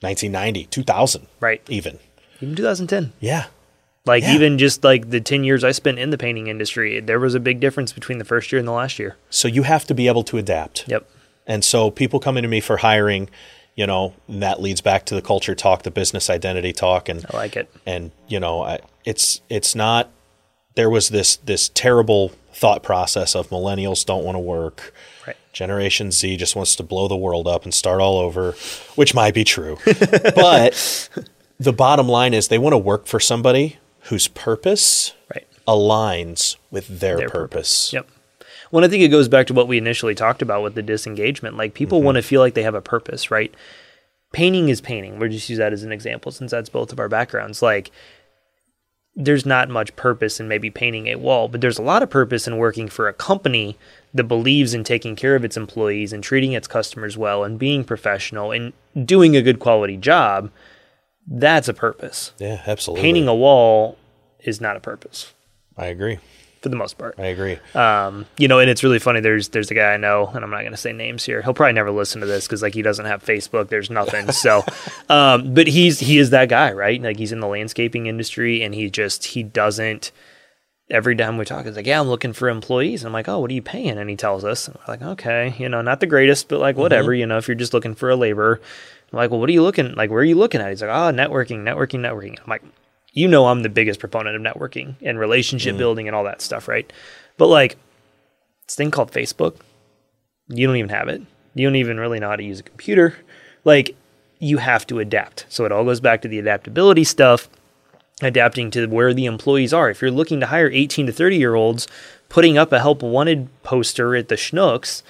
1990, 2000. Right. Even. Even 2010. Yeah. Like Yeah. even just like the 10 years I spent in the painting industry, there was a big difference between the first year and the last year. So you have to be able to adapt. Yep. And so people come into me for hiring, you know, and that leads back to the culture talk, the business identity talk, and I like it. and you know, I, it's it's not. There was this this terrible thought process of millennials don't want to work. Right. Generation Z just wants to blow the world up and start all over, which might be true. but the bottom line is they want to work for somebody whose purpose Right. aligns with their, Their purpose. Yep. Well, I think it goes back to what we initially talked about with the disengagement. Like people Mm-hmm. want to feel like they have a purpose, right? Painting is painting. We'll just use that as an example since that's both of our backgrounds. Like there's not much purpose in maybe painting a wall, but there's a lot of purpose in working for a company that believes in taking care of its employees and treating its customers well and being professional and doing a good quality job. That's a purpose. Yeah, absolutely. Painting a wall is not a purpose I agree. for the most part. I agree. Um, you know, and it's really funny. There's there's a guy I know, and I'm not going to say names here. He'll probably never listen to this because like he doesn't have Facebook. There's nothing. So, um, but he's he is that guy, right? Like he's in the landscaping industry, and he just he doesn't. Every time we talk, he's like, "Yeah, I'm looking for employees." And I'm like, "Oh, what are you paying?" And he tells us, and we're like, "Okay, you know, not the greatest, but like whatever. You know, if you're just looking for a laborer." I'm like, "Well, what are you looking like? Where are you looking at?" He's like, "Oh, networking, networking, networking." I'm like, you know I'm the biggest proponent of networking and relationship mm. building and all that stuff, right? But like this thing called Facebook, you don't even have it. You don't even really know how to use a computer. Like you have to adapt. So it all goes back to the adaptability stuff, adapting to where the employees are. If you're looking to hire 18 to 30 year olds, putting up a help wanted poster at the Schnucks.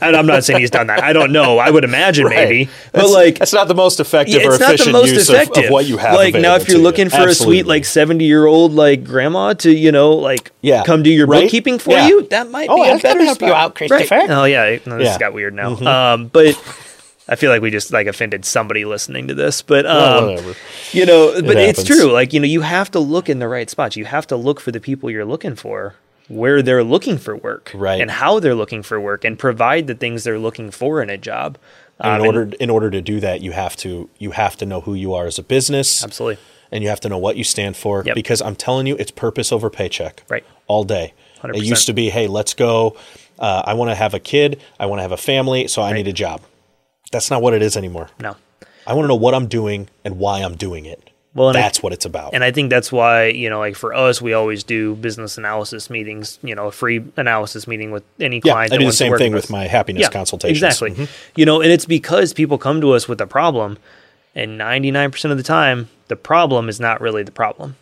and I'm not saying he's done that. I don't know. I would imagine maybe. But That's- like that's not the most effective yeah, or it's not the efficient most use effective. Of, what you have. Like now, if you're looking you. for a sweet like seventy year old like grandma to you know like Yeah. come do your Right? bookkeeping for Yeah. you, that might Oh, be I a better help you out, Christopher. Right. Oh yeah, no, this Yeah. got weird now. Um, but I feel like we just like offended somebody listening to this. But um, you know, but it's true. Like you know, you have to look in the right spots. You have to look for the people you're looking for. Where they're looking for work, Right. and how they're looking for work, and provide the things they're looking for in a job. Um, in and- order in order to do that, you have to you have to know who you are as a business. absolutely, and you have to know what you stand for Yep. because I'm telling you, it's purpose over paycheck. Right. All day. 100%. It used to be, hey, let's go. Uh, I want to have a kid. I want to have a family, so I need a job. That's not what it is anymore. no. I want to know what I'm doing and why I'm doing it. Well, and I- that's what it's about. And I think that's why, you know, like for us, we always do business analysis meetings, you know, a free analysis meeting with any yeah, client. I do the same thing with with my happiness consultations. Exactly. Mhm. You know, and it's because people come to us with a problem, and 99% of the time, the problem is not really the problem.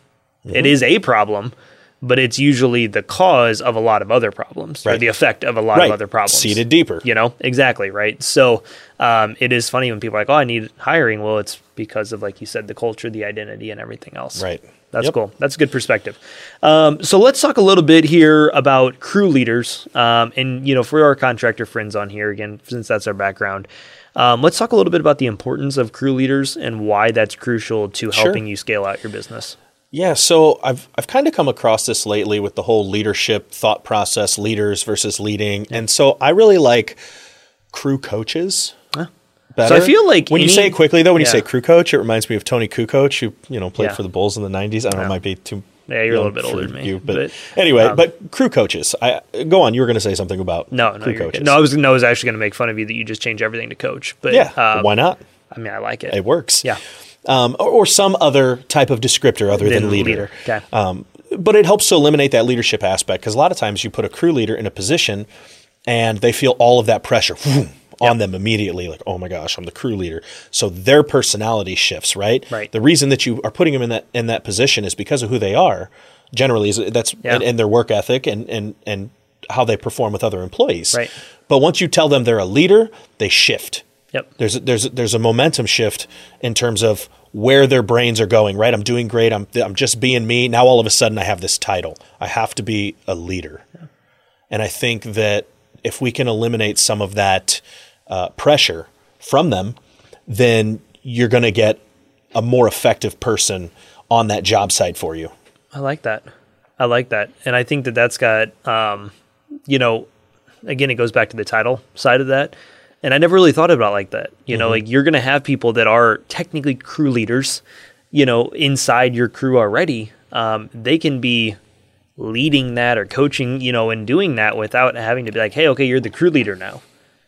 Mm-hmm. It is a problem, but it's usually the cause of a lot of other problems or the effect of a lot Right. of other problems. Seated deeper. You know, exactly, right? So um, it is funny when people are like, oh, I need hiring. Well, it's because of, like you said, the culture, the identity, and everything else. Right. That's Yep. cool. That's a good perspective. Um, so let's talk a little bit here about crew leaders. Um, and, you know, for our contractor friends on here, again, since that's our background, um, let's talk a little bit about the importance of crew leaders and why that's crucial to Sure. helping you scale out your business. Yeah, so I've I've kind of come across this lately with the whole leadership thought process, leaders versus leading, and so I really like crew coaches. Better. So I feel like when you say it quickly though, when you say crew coach, it reminds me of Toni Kukoč, who you know played Yeah. for the Bulls in the '90s. I don't know, it might be too. Yeah, you're a little bit older than me, you, but, but, anyway, um, but crew coaches. I go on. You were going to say something about No, no, crew coaches. no. I was no, I was actually going to make fun of you that you just change everything to coach. But yeah, um, why not? I mean, I like it. It works. Yeah. Um, or, or some other type of descriptor other than, Than leader. leader. Okay. Um, but it helps to eliminate that leadership aspect because a lot of times you put a crew leader in a position and they feel all of that pressure whoom, on them immediately, like, oh my gosh, I'm the crew leader. So their personality shifts, right? Right. The reason that you are putting them in that in that position is because of who they are. Generally, is that's Yeah. and, and their work ethic and and and how they perform with other employees. Right. But once you tell them they're a leader, they shift. Yep. There's a, there's a, there's a momentum shift in terms of where their brains are going. Right, I'm doing great. I'm I'm just being me. Now all of a sudden I have this title. I have to be a leader, and I think that if we can eliminate some of that uh, pressure from them, then you're going to get a more effective person on that job site for you. I like that. I like that. And I think that that's got, um, you know, again, it goes back to the title side of that. And I never really thought about it like that. You know, like you're going to have people that are technically crew leaders, you know, inside your crew already. Um, they can be leading that or coaching, you know, and doing that without having to be like, hey, okay, you're the crew leader now.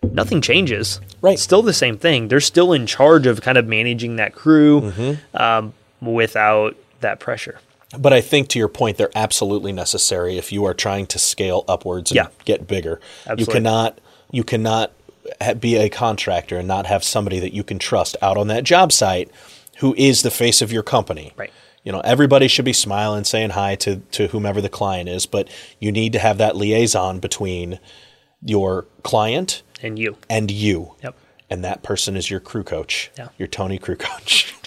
Nothing changes. Right. It's still the same thing. They're still in charge of kind of managing that crew um, without that pressure. But I think to your point, they're absolutely necessary if you are trying to scale upwards and Yeah. get bigger. You cannot you cannot be a contractor and not have somebody that you can trust out on that job site who is the face of your company. Right. You know, everybody should be smiling, saying hi to to whomever the client is, but you need to have that liaison between your client And you. and you. Yep. And that person is your crew coach. Yeah. Your Tony crew coach.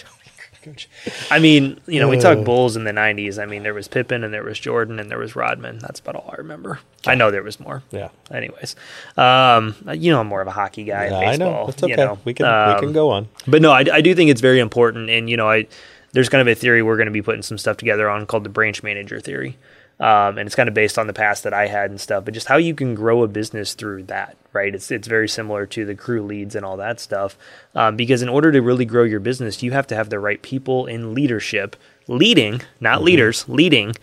I mean, you know, we Uh. talk Bulls in the '90s. I mean, there was Pippen and there was Jordan and there was Rodman. That's about all I remember. I know there was more. Yeah. Anyways, um, you know, I'm more of a hockey guy. Yeah, I know. It's okay. You know? we can we Um, can go on. But no, I, I do think it's very important. And, you know, I there's kind of a theory we're going to be putting some stuff together on called the branch manager theory. Um, and it's kind of based on the past that I had and stuff, but just how you can grow a business through that, right? It's it's very similar to the crew leads and all that stuff. Um, because in order to really grow your business, you have to have the right people in leadership, leading, not leaders, leading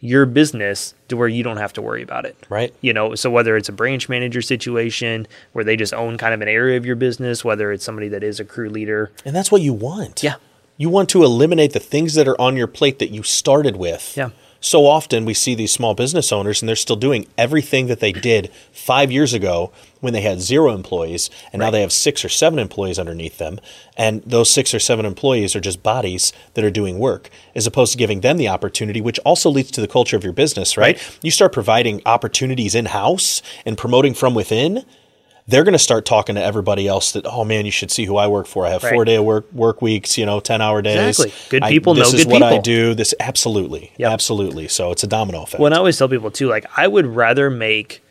your business to where you don't have to worry about it Right. you know so whether it's a branch manager situation where they just own kind of an area of your business whether it's somebody that is a crew leader And that's what you want. Yeah. You want to eliminate the things that are on your plate that you started with. Yeah. So often we see these small business owners and they're still doing everything that they did five years ago when they had zero employees and now they have six or seven employees underneath them. And those six or seven employees are just bodies that are doing work as opposed to giving them the opportunity, which also leads to the culture of your business, right? Right. You start providing opportunities in house and promoting from within they're going to start talking to everybody else that oh man you should see who I work for. I have Right. four day work work weeks you know 10 hour days. Exactly. Good I- people this know is good what I do. This absolutely. Yep. absolutely. So it's a domino effect. When i always tell people too like i would rather make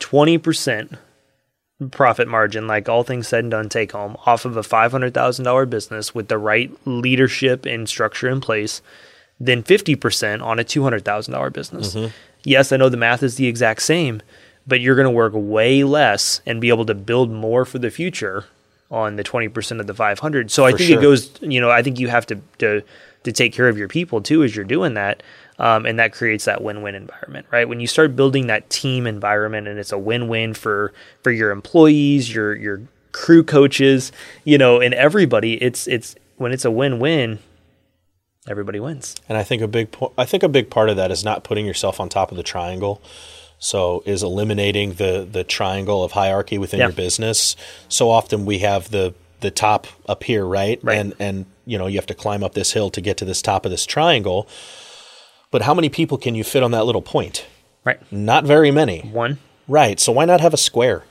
20% profit margin like all things said and done take home off of a $500000 business with the right leadership and structure in place than 50% on a $200000 business. Mm-hmm. Yes i know the math is the exact same but you're going to work way less and be able to build more for the future on the 20% of the 500 so i For think sure. it goes you know i think you have to to to take care of your people too as you're doing that um, and that creates that win-win environment right? When you start building that team environment and it's a win-win for for your employees your your crew coaches you know and everybody it's it's when it's a win-win everybody wins. And I think a big po- I think a big part of that is not putting yourself on top of the triangle so is eliminating the the triangle of hierarchy within Yeah. your business so often we have the the top up here right, Right. and and you know you have to climb up this hill to get to this top of this triangle but how many people can you fit on that little point right not very many one Right. So why not have a square?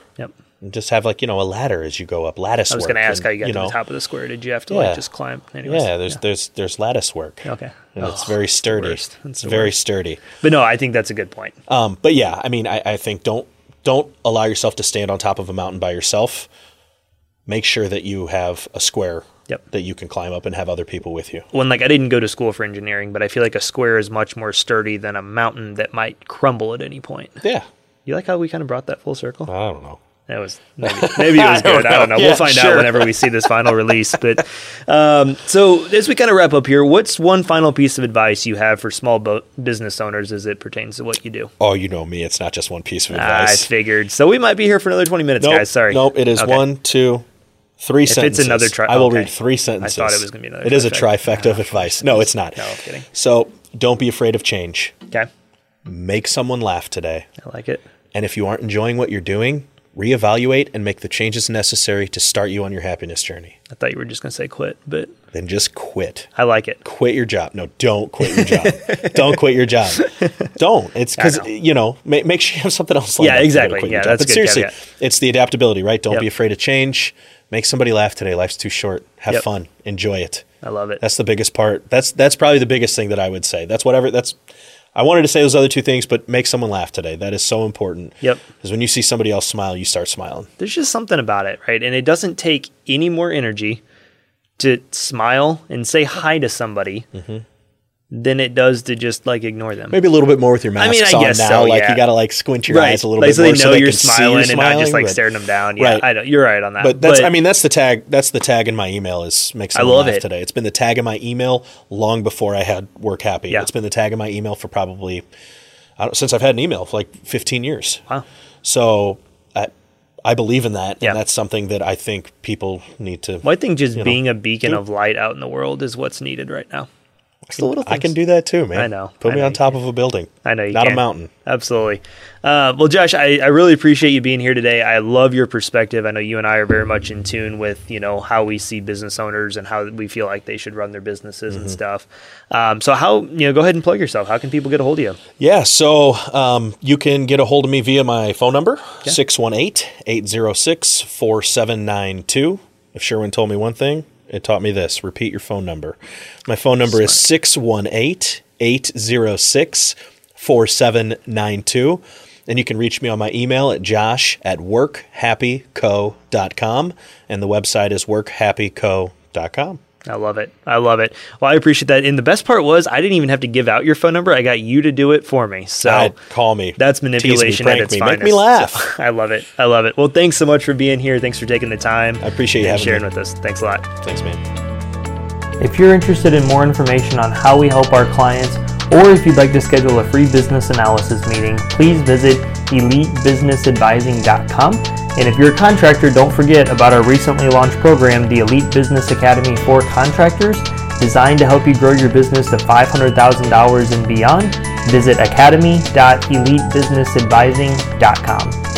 And just have like, you know, a ladder as you go up, lattice i was going to ask and, how you got to know, the top of the square did you have to Yeah. like just climb anyways Yeah, there's there's there's lattice work. okay And it's Oh, very sturdy. It's It's very worst. sturdy. but no i think that's a good point Um, but yeah, I mean, I, I think don't don't allow yourself to stand on top of a mountain by yourself. Make sure that you have a square Yep. that you can climb up and have other people with you. when like I didn't go to school for engineering, but I feel like a square is much more sturdy than a mountain that might crumble at any point. Yeah. You like how we kind of brought that full circle? I don't know. That was maybe, maybe it was I don't good. I don't know. know. we'll find sure. out whenever we see this final release. But um, so as we kind of wrap up here, what's one final piece of advice you have for small bo- business owners as it pertains to what you do? Oh, you know me. It's not just one piece of advice. I figured. So we might be here for another twenty minutes, nope, guys. Sorry. Nope. It is Okay. one, two, three If it's sentences. another tri- I will okay. read three sentences. I thought it was gonna be another It is a trifecta. trifecta of advice. No, it's not. No, I'm kidding. So don't be afraid of change. Okay, Make someone laugh today. I like it. And if you aren't enjoying what you're doing, reevaluate and make the changes necessary to start you on your happiness journey. I thought you were just gonna say quit, but Then just quit. I like it. Quit your job. No, don't quit your job. don't quit your job. Don't. It's because you know make, make sure you have something else. Yeah, up if you're gonna exactly. Yeah, that's but good seriously, it's the adaptability, right? Don't Yep. be afraid of change. Make somebody laugh today. Life's too short. Have Yep. fun. Enjoy it. I love it. That's the biggest part. That's that's probably the biggest thing that I would say. That's whatever. That's. I wanted to say those other two things, but make someone laugh today. That is so important. Yep. Because when you see somebody else smile, you start smiling. there's just something about it, right? And it doesn't take any more energy to smile and say hi to somebody mm-hmm. Than it does to just like ignore them. Maybe a little bit more with your masks mean, I on guess now. so, like yeah. you got to like squint your right. eyes a little like, bit so more they so know they you're can see smiling and not just like but- staring them down. Yeah, Right. I don't, you're right on that. But that's I mean that's the tag that's the tag in my email is make someone love laugh it. today. It's been the tag in my email long before I had work happy. Yeah. It's been the tag in my email for probably I don't, since I've had an email for like 15 years. Wow. So I I believe in that Yeah. and that's something that I think people need to Well, I think just you know, being a beacon do- of light out in the world is what's needed right now. It's the little I can do that too, man. I know. Put I me know on top of a building. I know you Not can. a mountain. Absolutely. Uh, well, Josh, I, I really appreciate you being here today. I love your perspective. I know you and I are very much in tune with you know how we see business owners and how we feel like they should run their businesses Mm-hmm. and stuff. Um, so, how you know, go ahead and plug yourself. How can people get a hold of you? Yeah, so um, you can get a hold of me via my phone number, 618 806 4792. If Sherwin told me one thing, It taught me this repeat your phone number. My phone number Smart. is 618 806 4792. And you can reach me on my email at josh at workhappyco.com. And the website is workhappyco.com. I love it. I love it. Well, I appreciate that. And the best part was I didn't even have to give out your phone number. I got you to do it for me. So I'd call me. That's manipulation me, at its me, finest. Make me laugh. So, I love it. I love it. Well, thanks so much for being here. Thanks for taking the time. I appreciate you sharing me. with us. Thanks a lot. Thanks, man. If you're interested in more information on how we help our clients, or if you'd like to schedule a free business analysis meeting, please visit elitebusinessadvising.com. And if you're a contractor, don't forget about our recently launched program, the Elite Business Academy for Contractors, designed to help you grow your business to $500,000 and beyond. Visit academy.elitebusinessadvising.com.